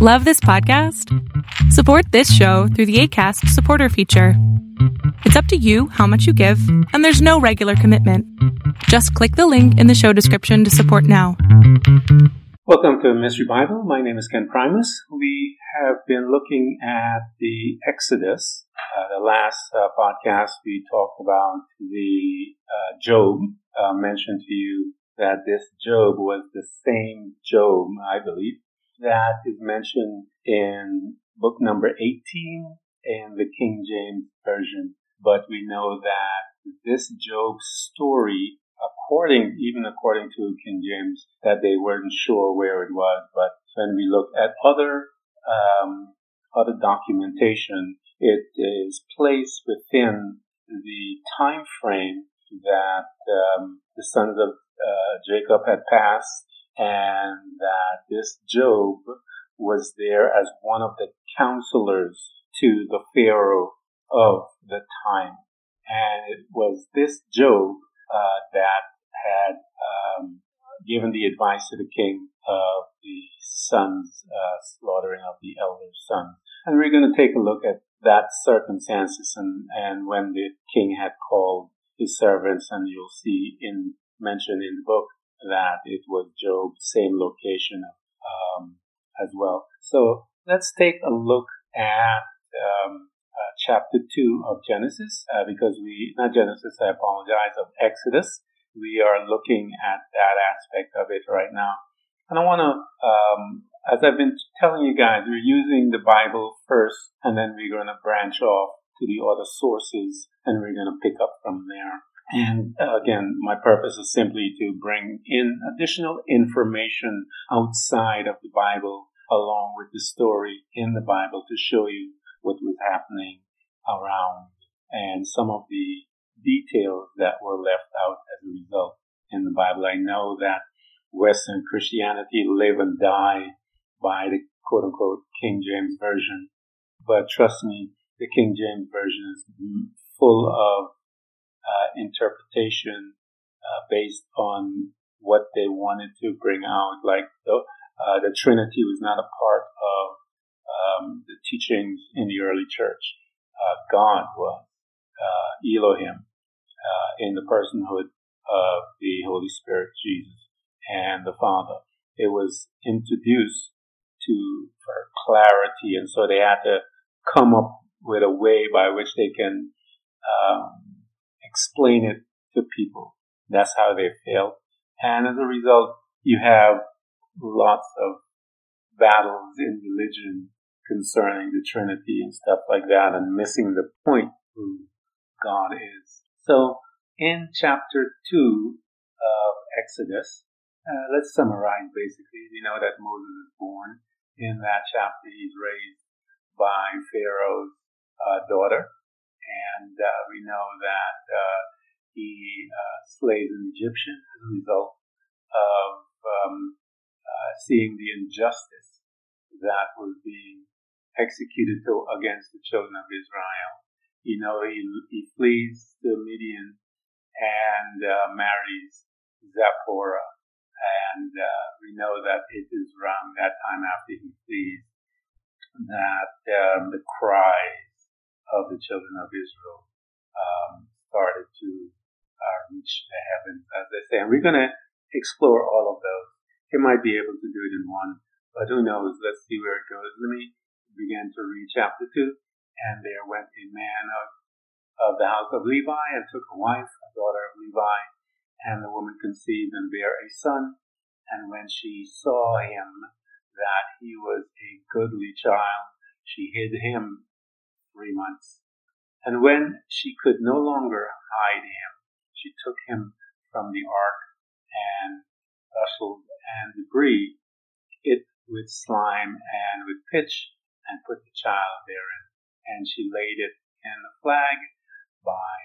Love this podcast? Support this show through the ACAST supporter feature. It's up to you how much you give, and there's no regular commitment. Just click the link in the show description to support now. Welcome to Mystery Bible. My name is Ken Primus. We have been looking at the Exodus. Uh, the last uh, podcast we talked about the uh, Job. Mentioned to you that this Job was the same Job, I believe, that is mentioned in book number 18 in the King James Version. But we know that this Job story, according, even according to King James, that they weren't sure where it was. But when we look at other, um, other documentation, it is placed within the time frame that um, the sons of uh, Jacob had passed and that this Job was there as one of the counselors to the Pharaoh of the time. And it was this Job uh, that had um, given the advice to the king of the sons, uh, slaughtering of the elder son. And we're going to take a look at that circumstances and, and when the king had called his servants, and you'll see in mentioned in the book that it was Job's same location um, as well. So let's take a look at um, uh, chapter 2 of Genesis, uh, because we, not Genesis, I apologize, of Exodus. We are looking at that aspect of it right now. And I want to, um, as I've been telling you guys, we're using the Bible first, and then we're going to branch off to the other sources, and we're going to pick up from there. And uh, again, my purpose is simply to bring in additional information outside of the Bible along with the story in the Bible to show you what was happening around and some of the details that were left out as a result in the Bible. I know that Western Christianity live and die by the quote unquote King James Version. But trust me, the King James Version is full of interpretation uh, based on what they wanted to bring out. Like the, uh, the Trinity was not a part of um, the teachings in the early church. Uh, God was uh, Elohim uh, in the personhood of the Holy Spirit, Jesus, and the Father. It was introduced to for clarity, and so they had to come up with a way by which they can um, explain it to people. That's how they fail. And as a result, you have lots of battles in religion concerning the Trinity and stuff like that and missing the point who God is. So in chapter 2 of Exodus, uh, let's summarize basically. We know that Moses is born. In that chapter, he's raised by Pharaoh's uh, daughter. And uh, we know that uh, he uh, slays an Egyptian as a result of um, uh, seeing the injustice that was being executed to, against the children of Israel. You know, he, he flees to Midian and uh, marries Zipporah. And uh, we know that it is around that time after he flees that um, the cry of the children of Israel um, started to uh, reach the heavens, as they say. And we're going to explore all of those. He might be able to do it in one, but who knows? Let's see where it goes. Let me begin to read chapter 2. And there went a man of, of the house of Levi and took a wife, a daughter of Levi, and the woman conceived and bare a son. And when she saw him that he was a goodly child, she hid him three months. And when she could no longer hide him, she took him from the ark and rustled and debris it with slime and with pitch and put the child therein. And she laid it in the flag by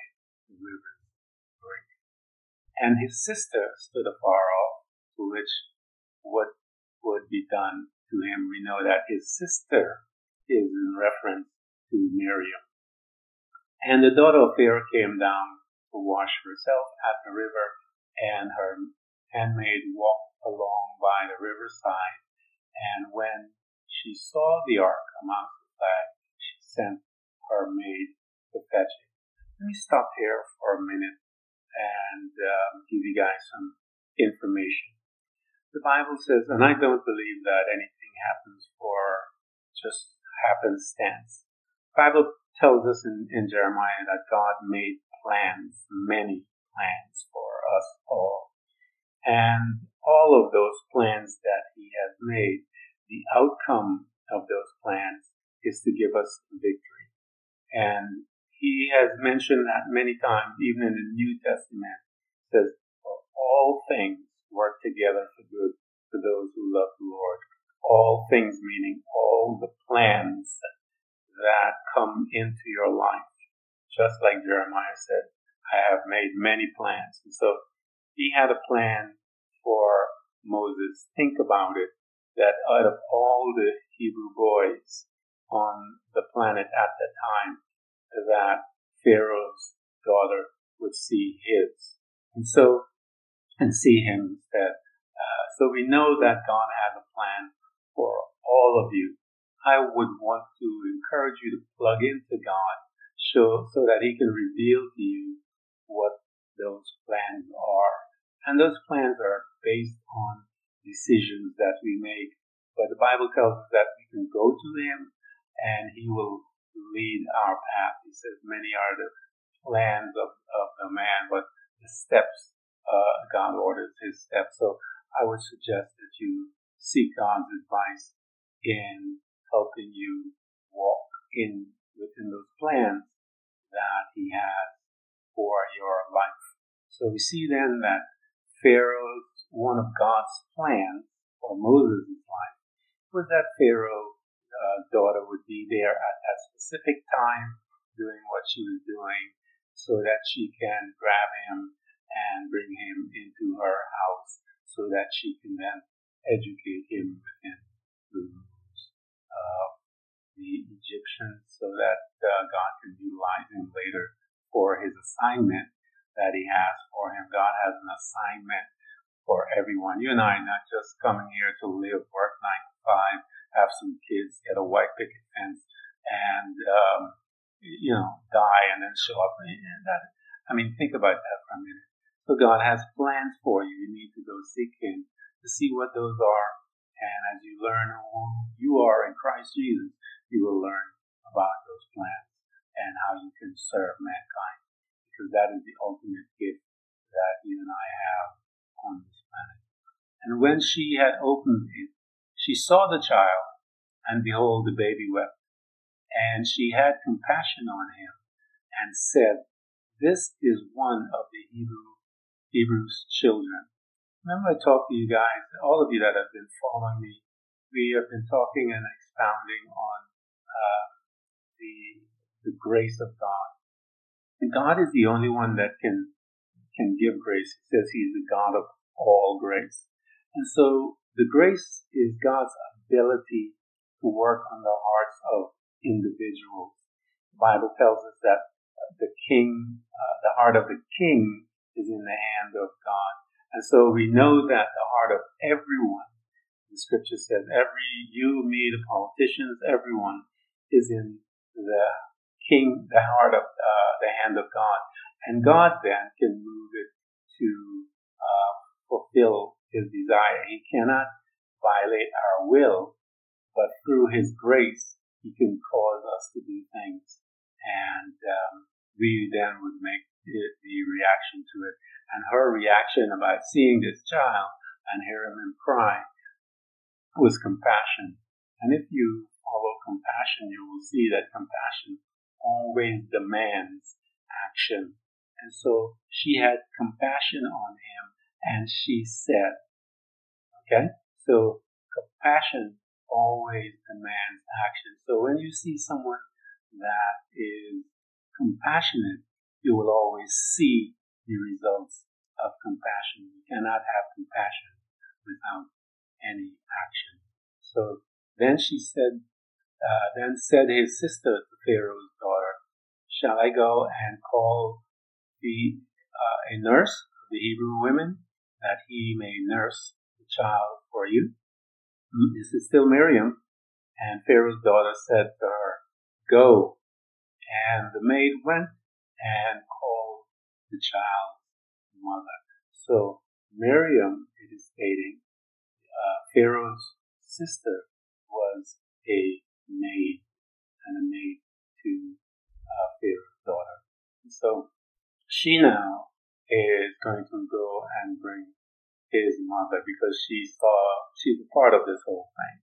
the river's brink. And his sister stood afar off, to which what would be done to him. We know that his sister is in reference to Miriam. And the daughter of Pharaoh came down to wash herself at the river, and her handmaid walked along by the riverside. And when she saw the ark amongst the flag, she sent her maid to fetch it. Let me stop here for a minute and um, give you guys some information. The Bible says, and I don't believe that anything happens for just happenstance. Bible tells us in, in Jeremiah that God made plans, many plans for us all. And all of those plans that he has made, the outcome of those plans is to give us victory. And he has mentioned that many times, even in the New Testament, says, all things work together for good for those who love the Lord. All things meaning all the plans into your life. Just like Jeremiah said, I have made many plans. And so he had a plan for Moses. Think about it, that out of all the Hebrew boys on the planet at that time, that Pharaoh's daughter would see his. And so, and see him instead. Uh, so we know that God has a plan for all of you. I would want to encourage you to plug into God so, so that he can reveal to you what those plans are. And those plans are based on decisions that we make. But the Bible tells us that we can go to him and he will lead our path. He says, many are the plans of, of the man, but the steps, uh, God orders his steps. So I would suggest that you seek God's advice in helping you walk in within those plans that he has for your life. So we see then that Pharaoh's one of God's plans for Moses' life was that Pharaoh's uh, daughter would be there at that specific time doing what she was doing so that she can grab him and bring him into her house so that she can then educate him so that uh, God can utilize him later for his assignment that he has for him. God has an assignment for everyone. You and I are not just coming here to live, work nine to five, have some kids, get a white picket fence, and um, you know die and then show up. That, I mean, think about that for a minute. So God has plans for you. You need to go seek Him to see what those are. And as you learn who you are in Christ Jesus, you will learn about those plans and how you can serve mankind. Because that is the ultimate gift that you and I have on this planet. And when she had opened it, she saw the child, and behold, the baby wept. And she had compassion on him, and said, This is one of the Hebrew, Hebrews' children. Remember I talked to you guys, all of you that have been following me, we have been talking and expounding on uh, the, the grace of God. And God is the only one that can can give grace. He says He's the God of all grace. And so the grace is God's ability to work on the hearts of individuals. The Bible tells us that the king, uh, the heart of the king is in the hand of God. And so we know that the heart of everyone, the scripture says, every, you, me, the politicians, everyone is in the king, the heart of, uh, the hand of God. And God then can move it to, uh, fulfill his desire. He cannot violate our will, but through his grace, he can cause us to do things. And um, we then would make the, the reaction to it. And her reaction about seeing this child and hearing him cry was compassion. And if you follow compassion, you will see that compassion always demands action. And so she had compassion on him and she said, okay, so compassion always demands action. So when you see someone that is compassionate, you will always see the results of compassion. You cannot have compassion without any action. So then she said, uh, then said his sister to Pharaoh's daughter, shall I go and call the, uh, a nurse of the Hebrew women that he may nurse the child for you. This is still Miriam. And Pharaoh's daughter said to her, Go. And the maid went and called the child's mother. So Miriam, it is stating, uh, Pharaoh's sister was a maid and a maid to uh, Pharaoh's daughter. So she now is going to go and bring his mother because she saw she's a part of this whole thing.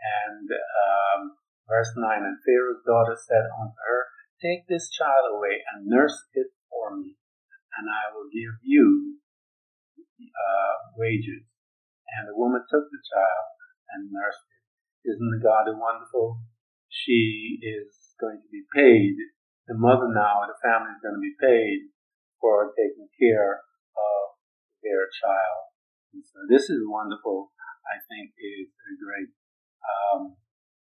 And um, verse nine, and Pharaoh's daughter said unto her, Take this child away and nurse it for me, and I will give you uh, wages. And the woman took the child and nursed it. Isn't the God wonderful? She is going to be paid. The mother now, the family is going to be paid for taking care of their child. And so this is wonderful. I think is a great um,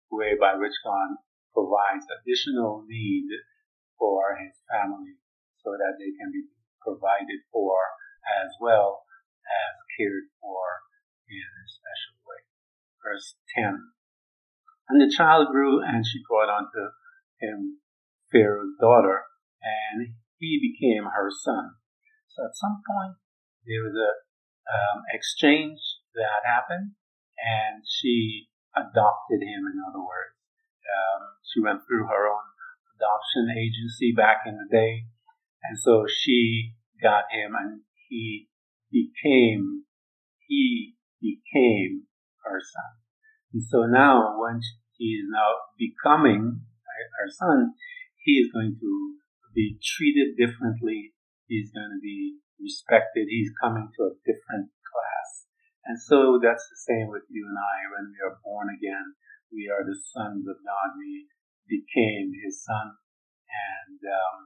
way by which God provides additional need for his family so that they can be provided for as well as cared for in a special way. Verse 10. And the child grew and she brought unto him Pharaoh's daughter and he became her son. So at some point there was a um, exchange that happened and she adopted him in other words. Um, she went through her own adoption agency back in the day. And so she got him and he became, he became her son. And so now when he is now becoming our son, he is going to be treated differently. He's going to be respected. He's coming to a different class. And so that's the same with you and I. When we are born again, we are the sons of God. We became his son. And um,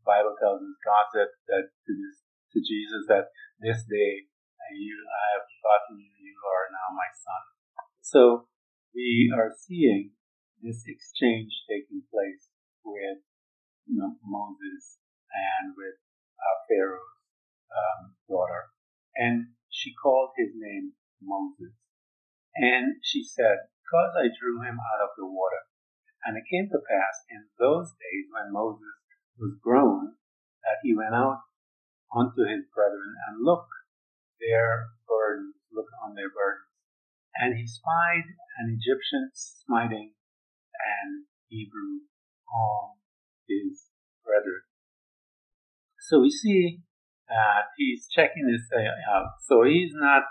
the Bible tells us God said that to, this, to Jesus that this day you, I have gotten you, you are now my son. So we are seeing this exchange taking place with you know, Moses and with uh, Pharaoh's um, daughter. And she called his name Moses. And she said, Because I drew him out of the water and it came to pass in those days when Moses was grown that he went out unto his brethren and looked their burdens, look on their burdens. And he spied an Egyptian smiting an Hebrew on his brethren. So we see that he's checking this out. So he's not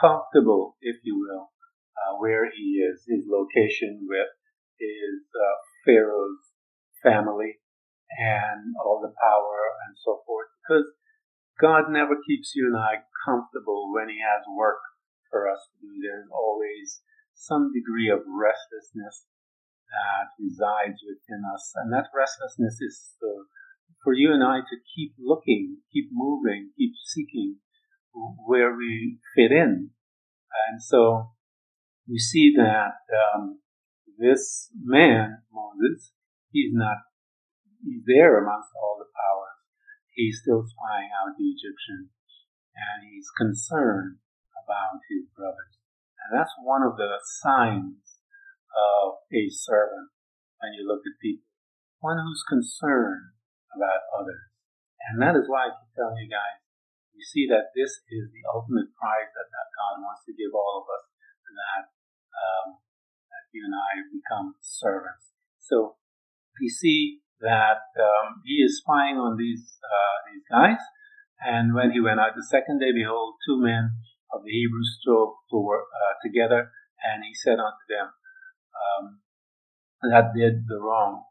comfortable, if you will, uh, where he is, his location with is uh, Pharaoh's family and all the power and so forth. Because God never keeps you and I comfortable when He has work for us to do. There's always some degree of restlessness that resides within us. And that restlessness is uh, for you and I to keep looking, keep moving, keep seeking where we fit in. And so we see that um, this man, Moses, he's not, there amongst all the powers. He's still spying out the Egyptians and he's concerned about his brothers. And that's one of the signs of a servant when you look at people. One who's concerned about others. And that is why I keep telling you guys, you see that this is the ultimate prize that, that God wants to give all of us, that um, you and I become servants. So we see that um, he is spying on these uh, these guys, and when he went out the second day, behold, two men of the Hebrews strove to work uh, together, and he said unto them um, that did the wrong,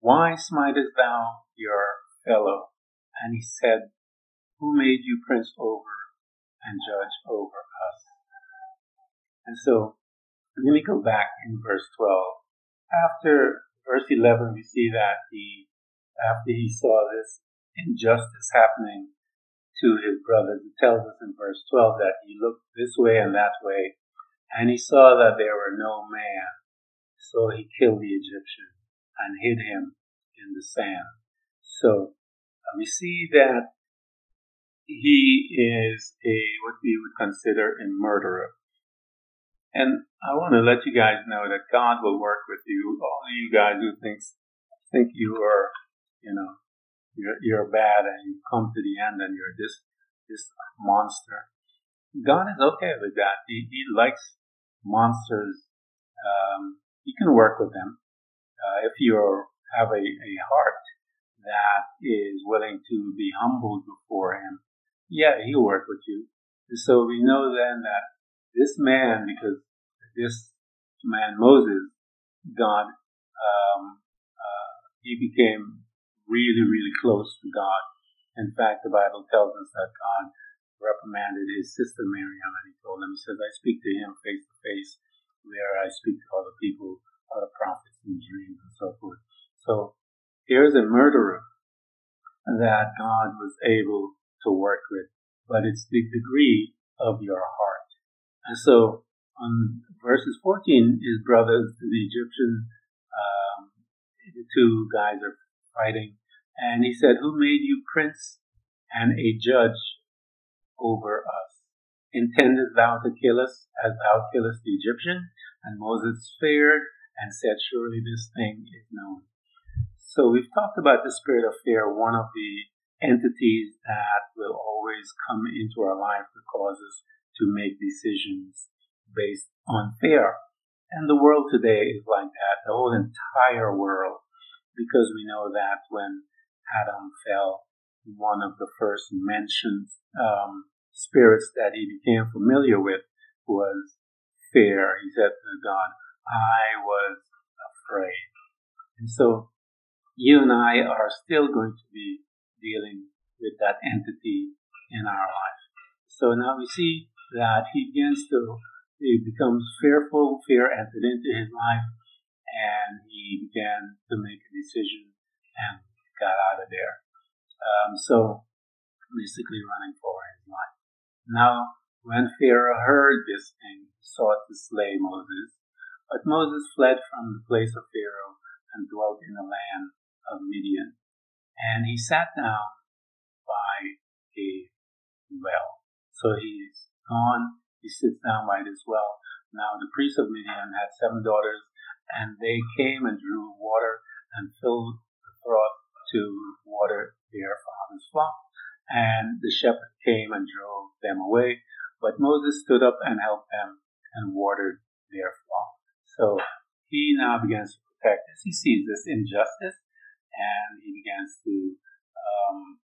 Why smitest thou your fellow? And he said, Who made you prince over and judge over us? And so let me go back in verse 12. After verse 11, we see that he, after he saw this injustice happening to his brothers, it tells us in verse 12 that he looked this way and that way, and he saw that there were no man. So he killed the Egyptian and hid him in the sand. So uh, we see that he is a what we would consider a murderer. And I want to let you guys know that God will work with you. All of you guys who thinks think you are, you know, you're, you're bad and you come to the end and you're this this monster. God is okay with that. He, he likes monsters. Um, he can work with them uh, if you have a, a heart that is willing to be humbled before Him. Yeah, He'll work with you. So we know then that this man, because this man Moses, God, um, uh, he became really, really close to God. In fact, the Bible tells us that God reprimanded his sister Miriam and he told him, he says, I speak to him face to face where I speak to other people, other prophets in dreams and so forth. So here's a murderer that God was able to work with, but it's the degree of your heart. And so on verses 14, his brothers, the Egyptian, um, the two guys are fighting. And he said, Who made you prince and a judge over us? Intendest thou to kill us as thou killest the Egyptian? And Moses feared and said, Surely this thing is known. So we've talked about the spirit of fear, one of the entities that will always come into our life to cause us to make decisions based on fear. And the world today is like that, the whole entire world, because we know that when Adam fell, one of the first mentioned um, spirits that he became familiar with was fear. He said to God, I was afraid. And so you and I are still going to be dealing with that entity in our life. So now we see that he begins to, he becomes fearful, fear entered into his life, and he began to make a decision and got out of there. Um, so basically running for his life. Now, when Pharaoh heard this thing, he sought to slay Moses. But Moses fled from the place of Pharaoh and dwelt in the land of Midian. And he sat down by a well. So he's gone, he sits down by this well. Now the priest of Midian had seven daughters, and they came and drew water and filled the trough to water their father's flock. And the shepherd came and drove them away. But Moses stood up and helped them and watered their flock. So he now begins to protect us. He sees this injustice and he begins to um,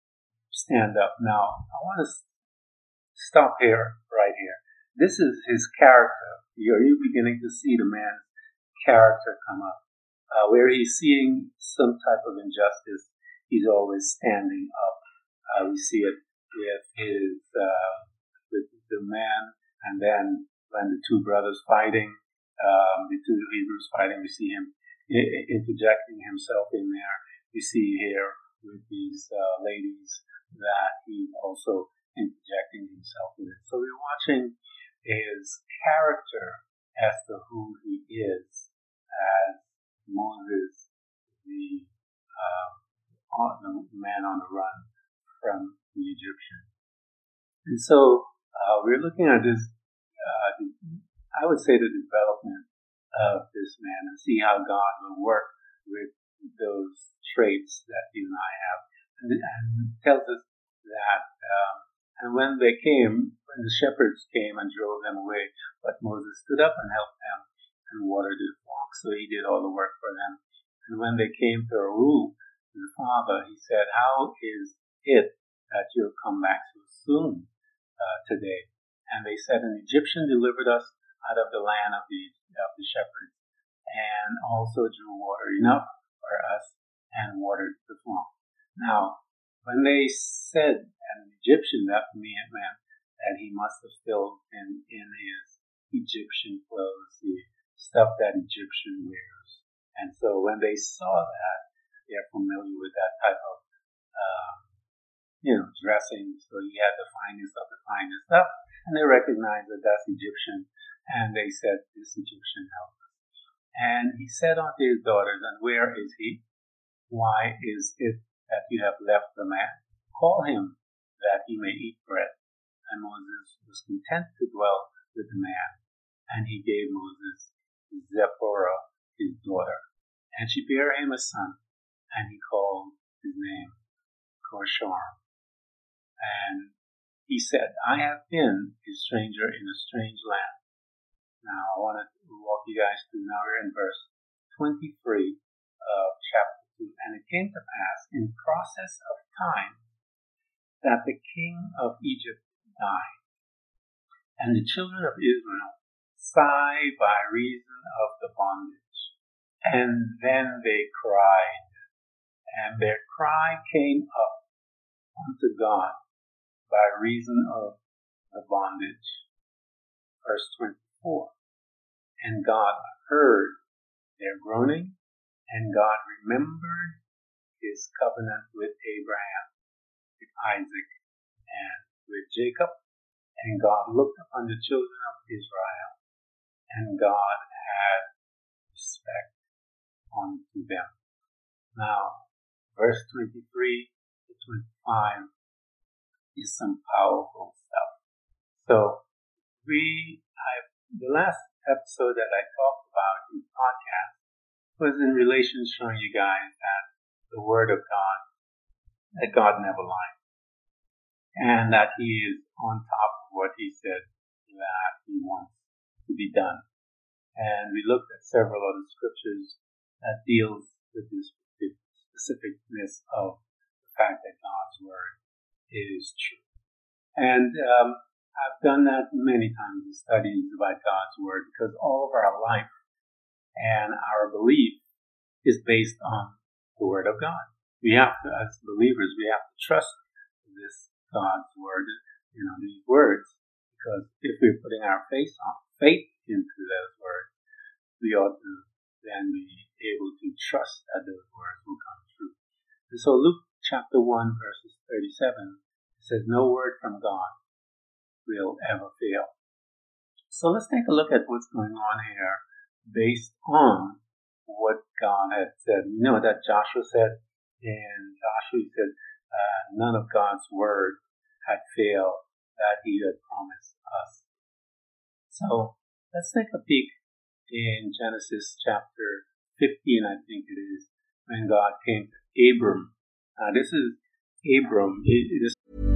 stand up. Now, I want to stop here, right here. This is his character. Are you beginning to see the man's character come up? Uh, where he's seeing some type of injustice, he's always standing up. Uh, we see it with his uh, with the man, and then when the two brothers fighting, um, the two Hebrews fighting, we see him interjecting himself in there We see here with these uh, ladies that he's also interjecting himself with it. So we're watching his character as to who he is as Moses, the, uh, the man on the run from the Egyptian. And so uh, we're looking at this, uh, I would say the development of this man and see how God will work with those traits that you and I have, and, and tells us that. Um, and when they came, when the shepherds came and drove them away, but Moses stood up and helped them and watered the flock, so he did all the work for them. And when they came to to the father, he said, "How is it that you have come back so soon uh, today?" And they said, "An Egyptian delivered us out of the land of the of the shepherds, and also drew water enough for us and watered the swamp. Now, when they said an Egyptian, that meant that he must have still been in his Egyptian clothes, the stuff that Egyptian wears. And so when they saw that, they're familiar with that type of, um, you know, dressing. So he had the finest of the finest stuff, and they recognized that that's Egyptian. And they said, "This Egyptian helped us." And he said unto his daughters, And where is he? Why is it that you have left the man? Call him, that he may eat bread. And Moses was content to dwell with the man. And he gave Moses Zipporah, his daughter. And she bare him a son, and he called his name Gershom. And he said, I have been a stranger in a strange land. Now I want to walk you guys through, now we're in verse 23 of chapter 2. And it came to pass in process of time that the king of Egypt died. And the children of Israel sighed by reason of the bondage. And then they cried, and their cry came up unto God by reason of the bondage. Verse 24. And God heard their groaning, and God remembered his covenant with Abraham, with Isaac, and with Jacob. And God looked upon the children of Israel, and God had respect unto them. Now, verse 23 to 25 is some powerful stuff. So we, I, the last episode that I talked about in the podcast was in relation showing you guys that the Word of God, that God never lies, and that He is on top of what He said that He wants to be done. And we looked at several other scriptures that deals with this specificness of the fact that God's Word is true. And um, I've done that many times in studies about God's Word because all of our life and our belief is based on the Word of God. We have to, as believers, we have to trust this God's Word, you know, these words, because if we're putting our faith on, faith into those words, we ought to then be able to trust that those words will come true. And so Luke chapter 1 verses 37 says no word from God will ever fail. So let's take a look at what's going on here based on what God had said. You know that Joshua said in Joshua, said, uh, none of God's word had failed that he had promised us. So let's take a peek in Genesis chapter 15, I think it is, when God came to Abram. Uh, this is Abram. It, it is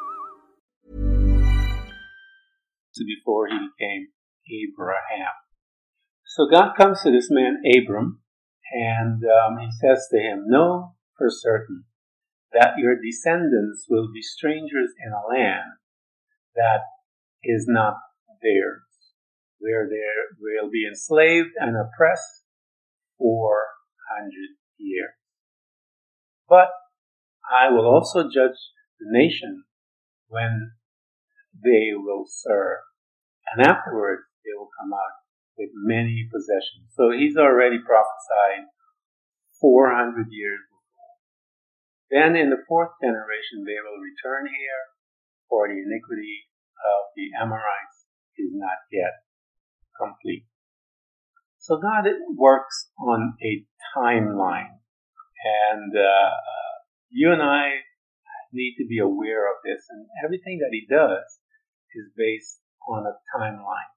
Before he became Abraham. So God comes to this man, Abram, and um, he says to him, Know for certain that your descendants will be strangers in a land that is not theirs, where they will be enslaved and oppressed for hundred years. But I will also judge the nation when they will serve. And afterwards, they will come out with many possessions. So he's already prophesied 400 years before. Then in the fourth generation, they will return here, for the iniquity of the Amorites is not yet complete. So God works on a timeline. And uh, you and I need to be aware of this. And everything that he does is based on a timeline.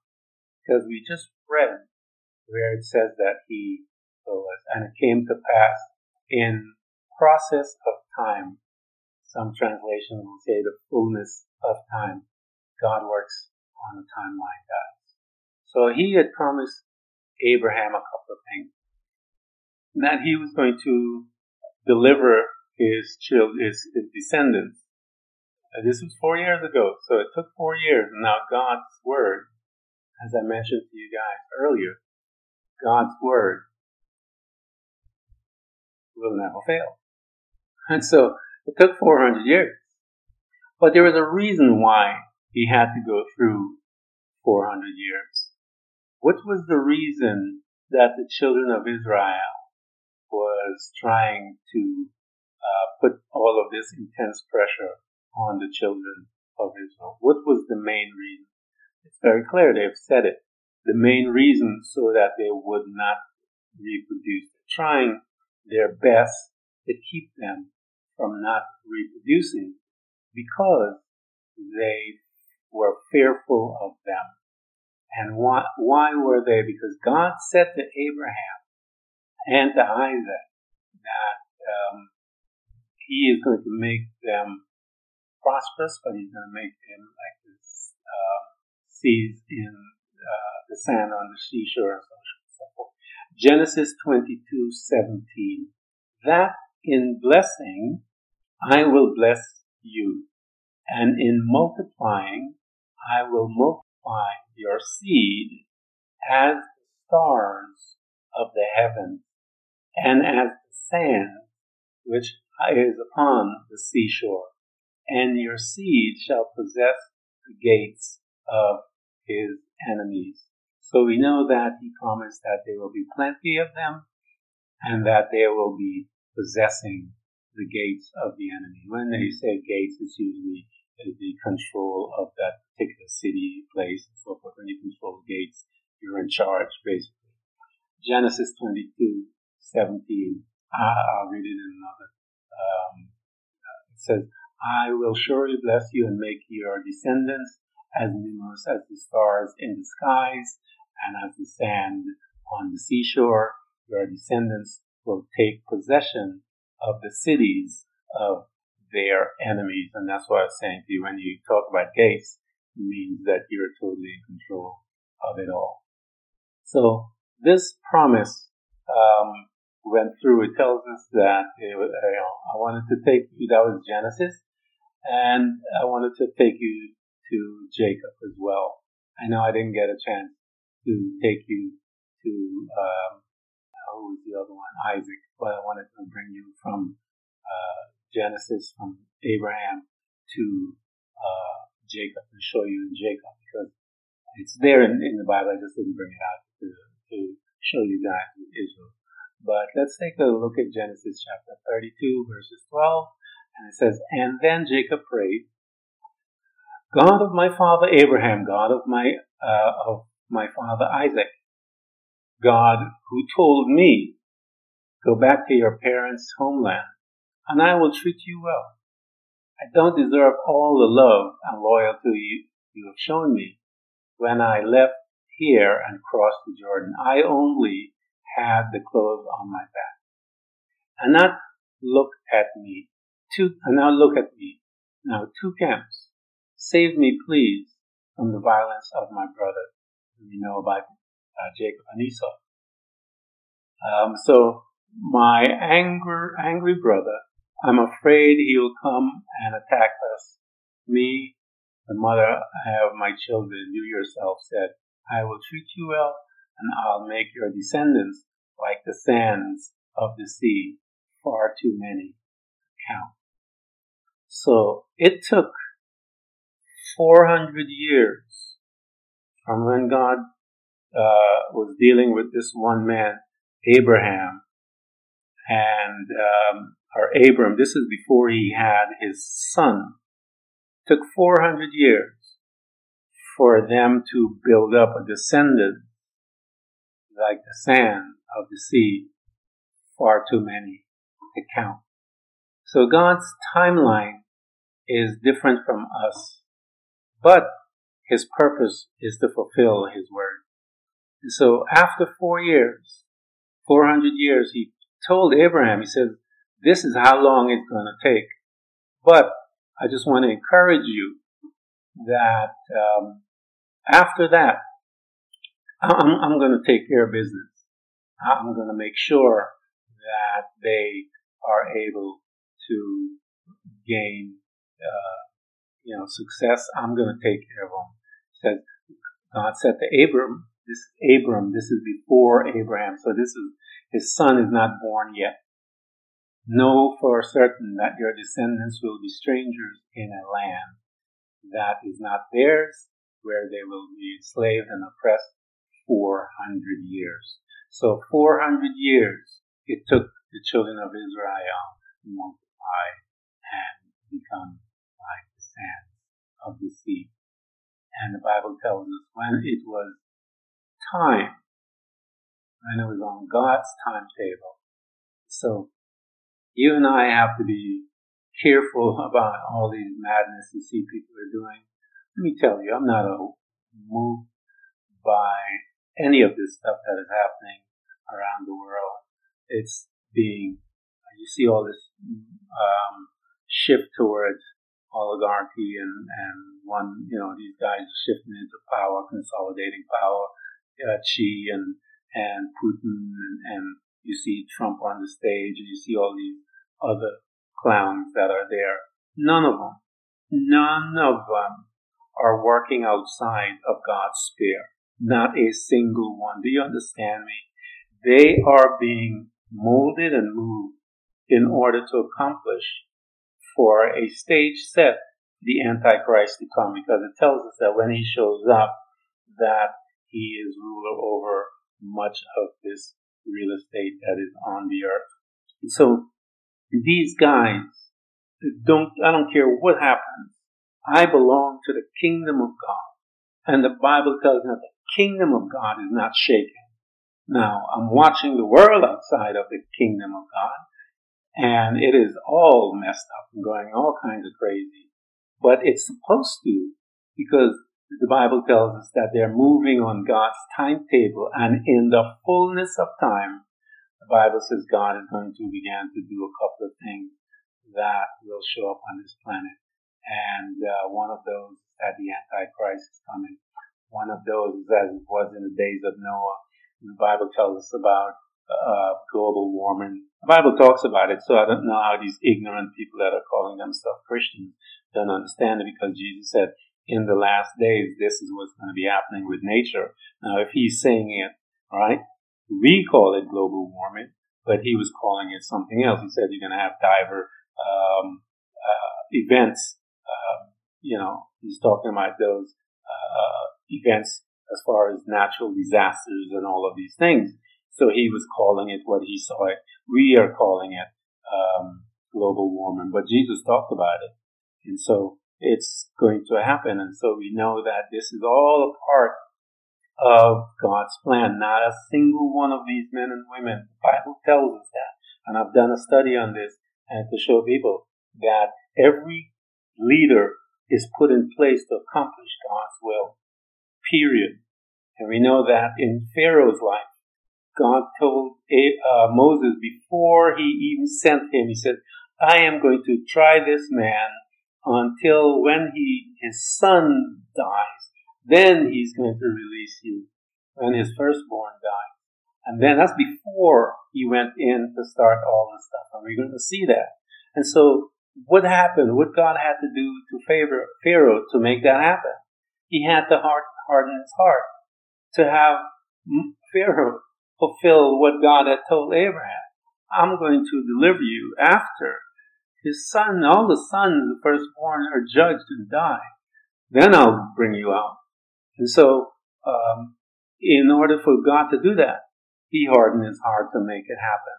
Because we just read where it says that he and it came to pass in process of time. Some translations will say the fullness of time. God works on a timeline, guys. So he had promised Abraham a couple of things. And that he was going to deliver his children, his, his descendants this was four years ago, so it took four years. Now God's word, as I mentioned to you guys earlier, God's word will never fail. And so it took 400 years. But there was a reason why he had to go through 400 years. What was the reason that the children of Israel was trying to uh, put all of this intense pressure on the children of Israel? What was the main reason? It's very clear. They've said it. The main reason so that they would not reproduce. Trying their best to keep them from not reproducing because they were fearful of them. And why, why were they? Because God said to Abraham and to Isaac that um, He is going to make them prosperous, but He's going to make him like this uh, seas in uh, the sand on the seashore and so forth. Genesis 22, 17. That in blessing I will bless you, and in multiplying I will multiply your seed as the stars of the heaven, and as the sand which is upon the seashore. And your seed shall possess the gates of his enemies. So we know that he promised that there will be plenty of them and that they will be possessing the gates of the enemy. When they say gates, it's usually the control of that particular city, place, and so forth. When you control gates, you're in charge, basically. Genesis 22, 17. I'll read it in another. Um, it says, I will surely bless you and make your descendants as numerous as the stars in the skies and as the sand on the seashore. Your descendants will take possession of the cities of their enemies. And that's what I was saying to you when you talk about gates, it means that you're totally in control of it all. So this promise um, went through. It tells us that it, you know, I wanted to take you. That was Genesis, and I wanted to take you to Jacob as well. I know I didn't get a chance to take you to um, who was the other one, Isaac, but I wanted to bring you from uh, Genesis, from Abraham to uh, Jacob and show you in Jacob because it's there in, in the Bible. I just didn't bring it out to, to show you guys Israel. But let's take a look at Genesis chapter 32, verses 12. And it says, And then Jacob prayed, God of my father Abraham, God of my, uh, of my father Isaac, God who told me, go back to your parents' homeland and I will treat you well. I don't deserve all the love and loyalty you, you have shown me when I left here and crossed the Jordan. I only had the clothes on my back. And now look at me. Two, and now look at me. Now two camps. Save me, please, from the violence of my brother. We know about uh, Jacob and Esau. Um, so my anger, angry brother, I'm afraid he'll come and attack us. Me, the mother of my children, you yourself said, I will treat you well, and I'll make your descendants like the sands of the sea, far too many to count. So it took 400 years from when God uh, was dealing with this one man, Abraham, and um, or Abram. This is before he had his son. It took 400 years for them to build up a descendant like the sand of the sea. Far too many to count. So God's timeline is different from us, but his purpose is to fulfill his word. And so after four years, 400 years, he told Abraham, he says, this is how long it's going to take. But I just want to encourage you that um, after that, I'm, I'm going to take care of business. I'm going to make sure that they are able to gain, uh, you know, success. I'm going to take care of them. Says God said to Abram, this is Abram. This is before Abraham. So this is his son is not born yet. Know for certain that your descendants will be strangers in a land that is not theirs, where they will be enslaved and oppressed 400 years. So 400 years it took the children of Israel to multiply and become like the sand of the sea. And the Bible tells us when it was time, when it was on God's timetable. So you and I have to be careful about all these madness you see people are doing. Let me tell you, I'm not moved by any of this stuff that is happening around the world. It's being, you see all this um, shift towards oligarchy and, and one, you know, these guys shifting into power, consolidating power, uh, Xi and, and Putin and, and you see Trump on the stage and you see all these other clowns that are there. None of them, none of them are working outside of God's sphere. Not a single one. Do you understand me? They are being molded and moved in order to accomplish for a stage set the Antichrist to come because it tells us that when he shows up that he is ruler over much of this real estate that is on the earth. so these guys don't, I don't care what happens. I belong to the kingdom of God. And the Bible tells that the kingdom of God is not shaken. Now, I'm watching the world outside of the kingdom of God, and it is all messed up and going all kinds of crazy. But it's supposed to, because the Bible tells us that they're moving on God's timetable, and in the fullness of time, the Bible says God is going to begin to do a couple of things that will show up on this planet. And uh, one of those is that the Antichrist is coming. One of those is as it was in the days of Noah. The Bible tells us about uh, global warming. The Bible talks about it, so I don't know how these ignorant people that are calling themselves Christians don't understand it because Jesus said, in the last days, this is what's going to be happening with nature. Now, if he's saying it, right, we call it global warming, but he was calling it something else. He said you're going to have diver um, uh, events. Uh, you know, he's talking about those uh, events as far as natural disasters and all of these things. So he was calling it what he saw it. We are calling it um, global warming, but Jesus talked about it, and so it's going to happen. And so we know that this is all a part of God's plan. Not a single one of these men and women. The Bible tells us that. And I've done a study on this and to show people that every leader is put in place to accomplish God's will. Period. And we know that in Pharaoh's life, God told uh, Moses before he even sent him, he said, I am going to try this man until when he, his son dies, then he's going to release you when his firstborn dies. And then that's before he went in to start all this stuff. And we're going to see that. And so what happened? What God had to do to favor Pharaoh to make that happen? He had to harden his heart to have Pharaoh fulfill what God had told Abraham. I'm going to deliver you after his son, all the sons, the firstborn, are judged and die. Then I'll bring you out. And so, um, in order for God to do that, He hardened His heart to make it happen.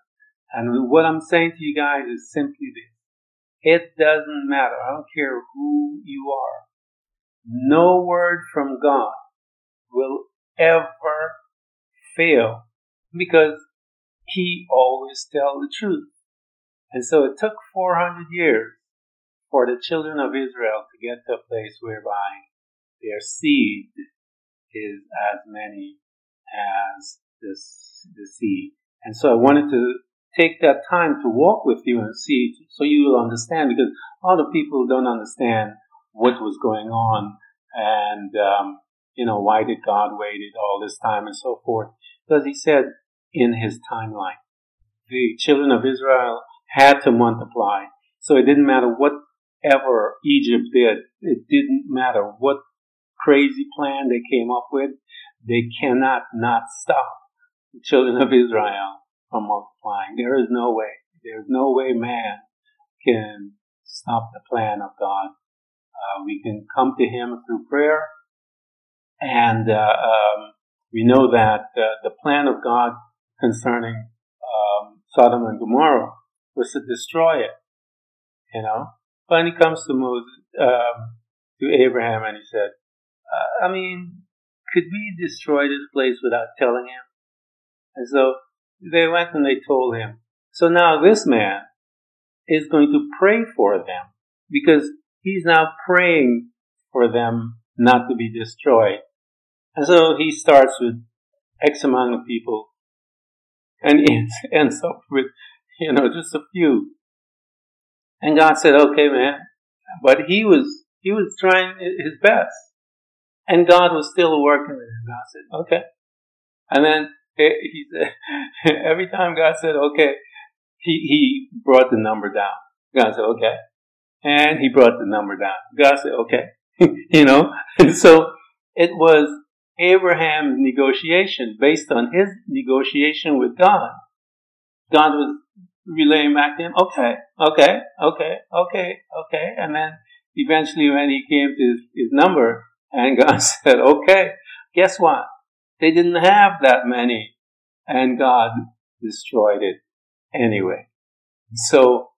And what I'm saying to you guys is simply this. It doesn't matter. I don't care who you are. No word from God will ever fail because He always tells the truth. And so it took 400 years for the children of Israel to get to a place whereby their seed is as many as this, the sea. And so I wanted to take that time to walk with you and see so you will understand because a lot of people don't understand what was going on and um, you know why did God waited all this time and so forth because he said in his timeline the children of Israel had to multiply so it didn't matter whatever Egypt did it didn't matter what crazy plan they came up with, they cannot not stop the children of Israel from multiplying. There is no way. There's no way man can stop the plan of God. Uh, we can come to Him through prayer. And uh, um, we know that uh, the plan of God concerning um, Sodom and Gomorrah was to destroy it. You know, when he comes to Moses, um, to Abraham, and he said, uh, "I mean, could we destroy this place without telling him?" And so they went and they told him. So now this man is going to pray for them because he's now praying for them not to be destroyed. And so he starts with X amount of people and ends, ends up with, you know, just a few. And God said, okay, man. But he was, he was trying his best. And God was still working with him. God said, okay. And then eh, he said, every time God said, okay, he, he brought the number down. God said, okay. And he brought the number down. God said, okay. you know? So it was Abraham's negotiation based on his negotiation with God. God was relaying back to him, okay, okay, okay, okay, okay. And then eventually when he came to his, his number and God said, okay, guess what? They didn't have that many and God destroyed it anyway. So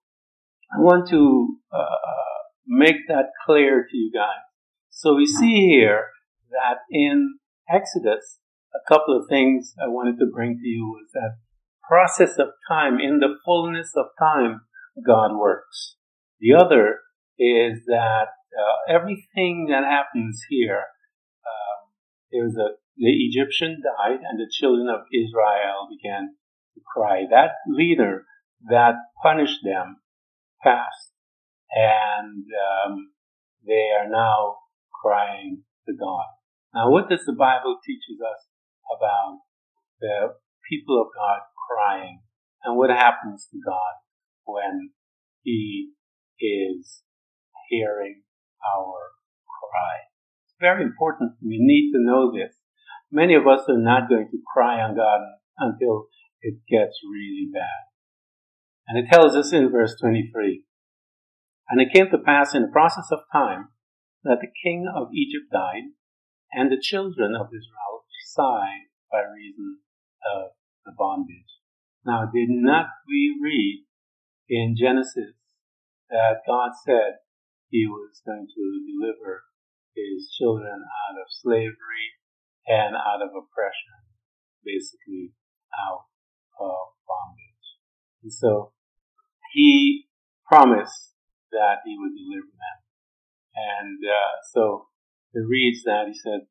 I want to uh, make that clear to you guys. So we see here that in Exodus, a couple of things I wanted to bring to you was that process of time, in the fullness of time, God works. The other is that uh, everything that happens here, um, there's a the Egyptian died, and the children of Israel began to cry. That leader that punished them passed, and um, they are now crying to God. Now, what does the Bible teaches us about the people of God crying, and what happens to God when He is hearing our cry? It's very important. We need to know this. Many of us are not going to cry on God until it gets really bad. And it tells us in verse 23, And it came to pass in the process of time that the king of Egypt died, and the children of Israel sighed by reason of the bondage. Now, did not we read in Genesis that God said he was going to deliver his children out of slavery and out of oppression, basically out of bondage. And so he promised that he would deliver them. And uh, so it reads that he said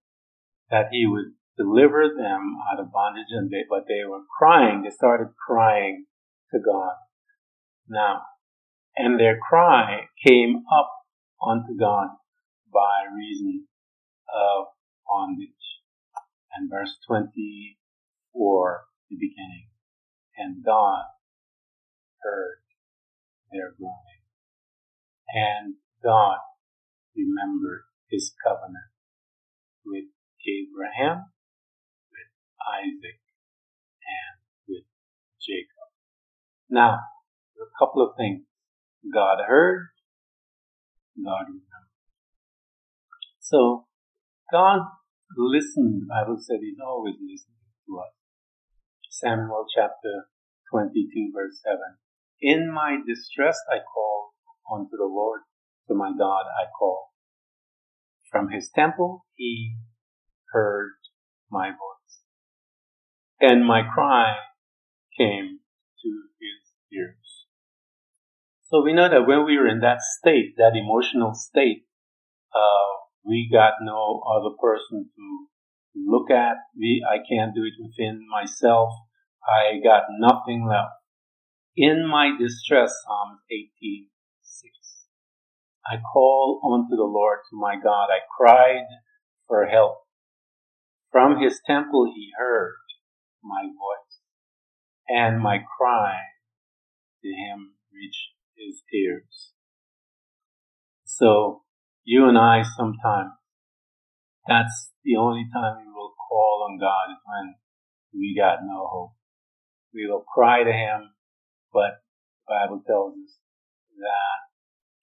that he would deliver them out of bondage, and they, but they were crying. They started crying to God. Now, and their cry came up unto God by reason of bondage. And verse 24, the beginning. And God heard their groaning. And God remembered his covenant with Abraham, with Isaac, and with Jacob. Now, a couple of things. God heard, God remembered. So, God listened. The Bible said He's always listening to us. Samuel chapter 22 verse 7. In my distress I called unto the Lord. To my God I call. From his temple he heard my voice. And my cry came to his ears. So we know that when we were in that state, that emotional state, uh, we got no other person to look at. We, I can't do it within myself. I got nothing left. In my distress, Psalm 18, 6. I call unto the Lord, to my God. I cried for help. From his temple he heard my voice, and my cry to him reached his ears. So, you and I sometimes, that's the only time we will call on God is when we got no hope. We will cry to him, but the Bible tells us that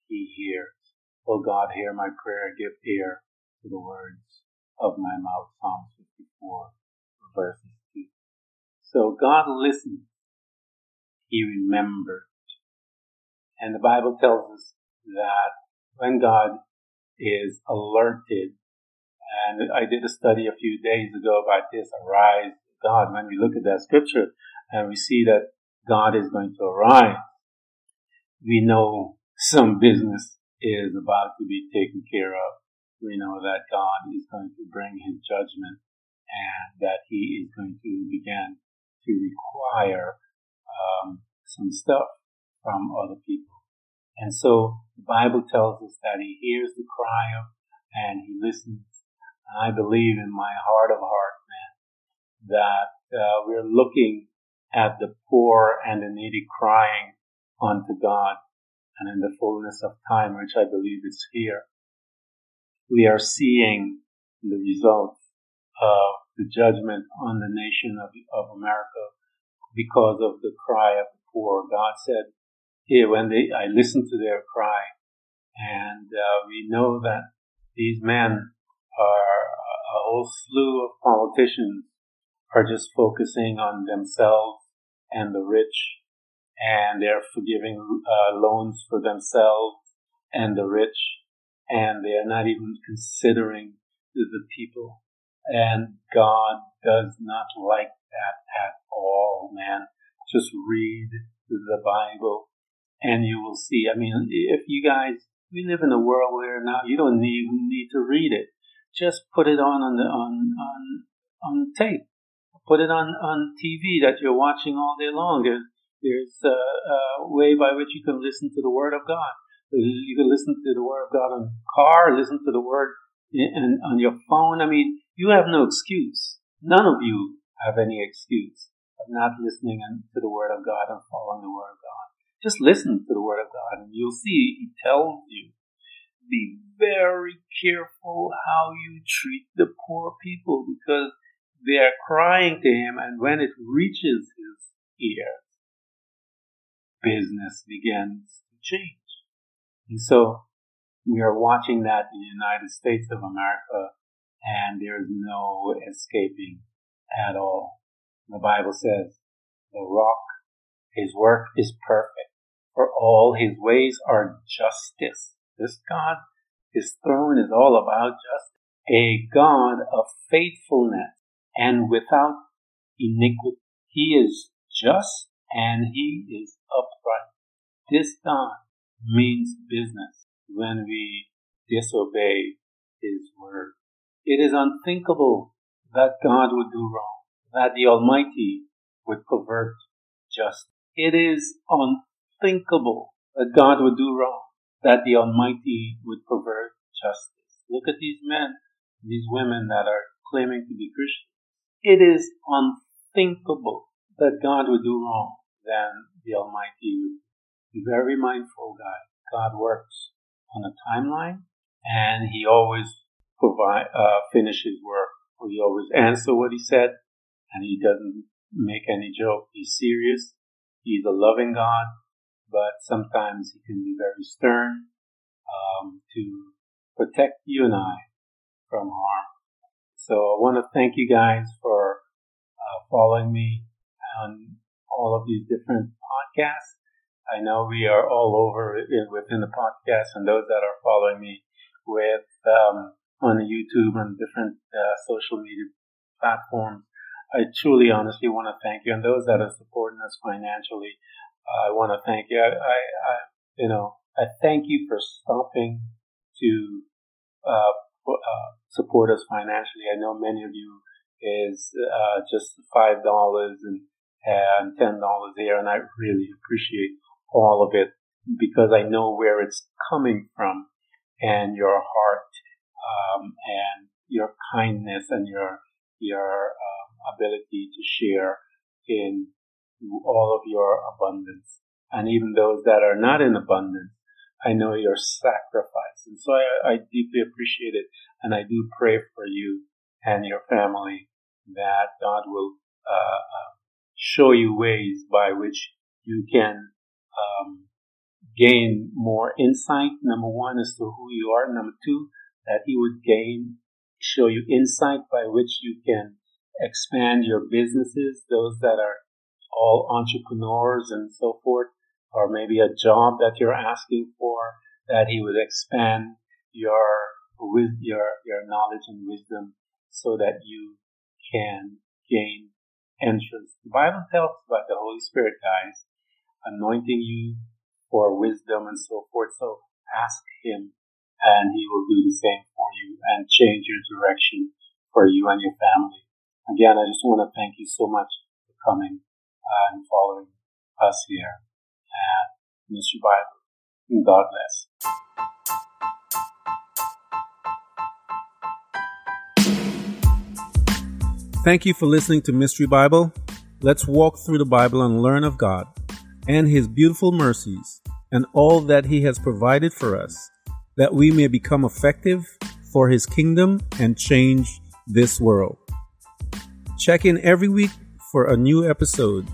he hears. Oh God, hear my prayer, give ear to the words of my mouth. Psalm 54 verses 2. So God listened. He remembered. And the Bible tells us that when God is alerted, and I did a study a few days ago about this, arise God. When we look at that scripture and we see that God is going to arise, we know some business is about to be taken care of. We know that God is going to bring his judgment and that he is going to begin to require um, some stuff from other people. And so the Bible tells us that he hears the cry of and he listens. I believe in my heart of heart, man, that uh, we're looking at the poor and the needy crying unto God and in the fullness of time, which I believe is here, we are seeing the results of the judgment on the nation of, of America because of the cry of the poor. God said, here when they, I listened to their cry and uh, we know that these men are a whole slew of politicians are just focusing on themselves and the rich and they're forgiving uh, loans for themselves and the rich, and they are not even considering the people. And God does not like that at all, man. Just read the Bible and you will see. I mean, if you guys, we live in a world where now you don't even need to read it. Just put it on on the, on, on, on tape. Put it on, on TV that you're watching all day long. There's there's a, a way by which you can listen to the Word of God. You can listen to the Word of God on car, listen to the Word on your phone. I mean, you have no excuse. None of you have any excuse of not listening to the Word of God and following the Word of God. Just listen to the Word of God and you'll see He tells you be very careful how you treat the poor people because they are crying to Him and when it reaches His ears, business begins to change. And so we are watching that in the United States of America and there's no escaping at all. The Bible says the rock, his work is perfect for all his ways are justice. This God, his throne is all about justice. A God of faithfulness and without iniquity. He is just and he is upright. This God means business when we disobey his word. It is unthinkable that God would do wrong, that the Almighty would pervert justice. It is unthinkable that God would do wrong, that the Almighty would pervert justice. Look at these men, these women that are claiming to be Christians. It is unthinkable that God would do wrong then the Almighty would be very mindful that God works on a timeline and He always provide, uh, finish His work. He always answer what He said and He doesn't make any joke. He's serious. He's a loving God, but sometimes He can be very stern um, to protect you and I from harm. So I want to thank you guys for uh, following me on all of these different podcasts. I know we are all over within the podcast, and those that are following me with um, on YouTube and different uh, social media platforms, I truly, honestly want to thank you. And those that are supporting us financially, I want to thank you. I, I, I, you know, I thank you for stopping to uh, uh support us financially. I know many of you is uh, just five dollars and and $10 here. And I really appreciate all of it because I know where it's coming from and your heart, um, and your kindness and your, your, um, ability to share in all of your abundance. And even those that are not in abundance, I know your sacrifice. And so I, I deeply appreciate it. And I do pray for you and your family that God will, uh, uh show you ways by which you can um, gain more insight. Number one, as to who you are. Number two, that he would gain, show you insight by which you can expand your businesses, those that are all entrepreneurs and so forth, or maybe a job that you're asking for, that he would expand your with your your knowledge and wisdom so that you can gain entrance. The Bible tells about the Holy Spirit, guys, anointing you for wisdom and so forth. So ask Him, and He will do the same for you and change your direction for you and your family. Again, I just want to thank you so much for coming and following us here at Mystery Bible. God bless. Thank you for listening to Mystery Bible. Let's walk through the Bible and learn of God and His beautiful mercies and all that He has provided for us, that we may become effective for His kingdom and change this world. Check in every week for a new episode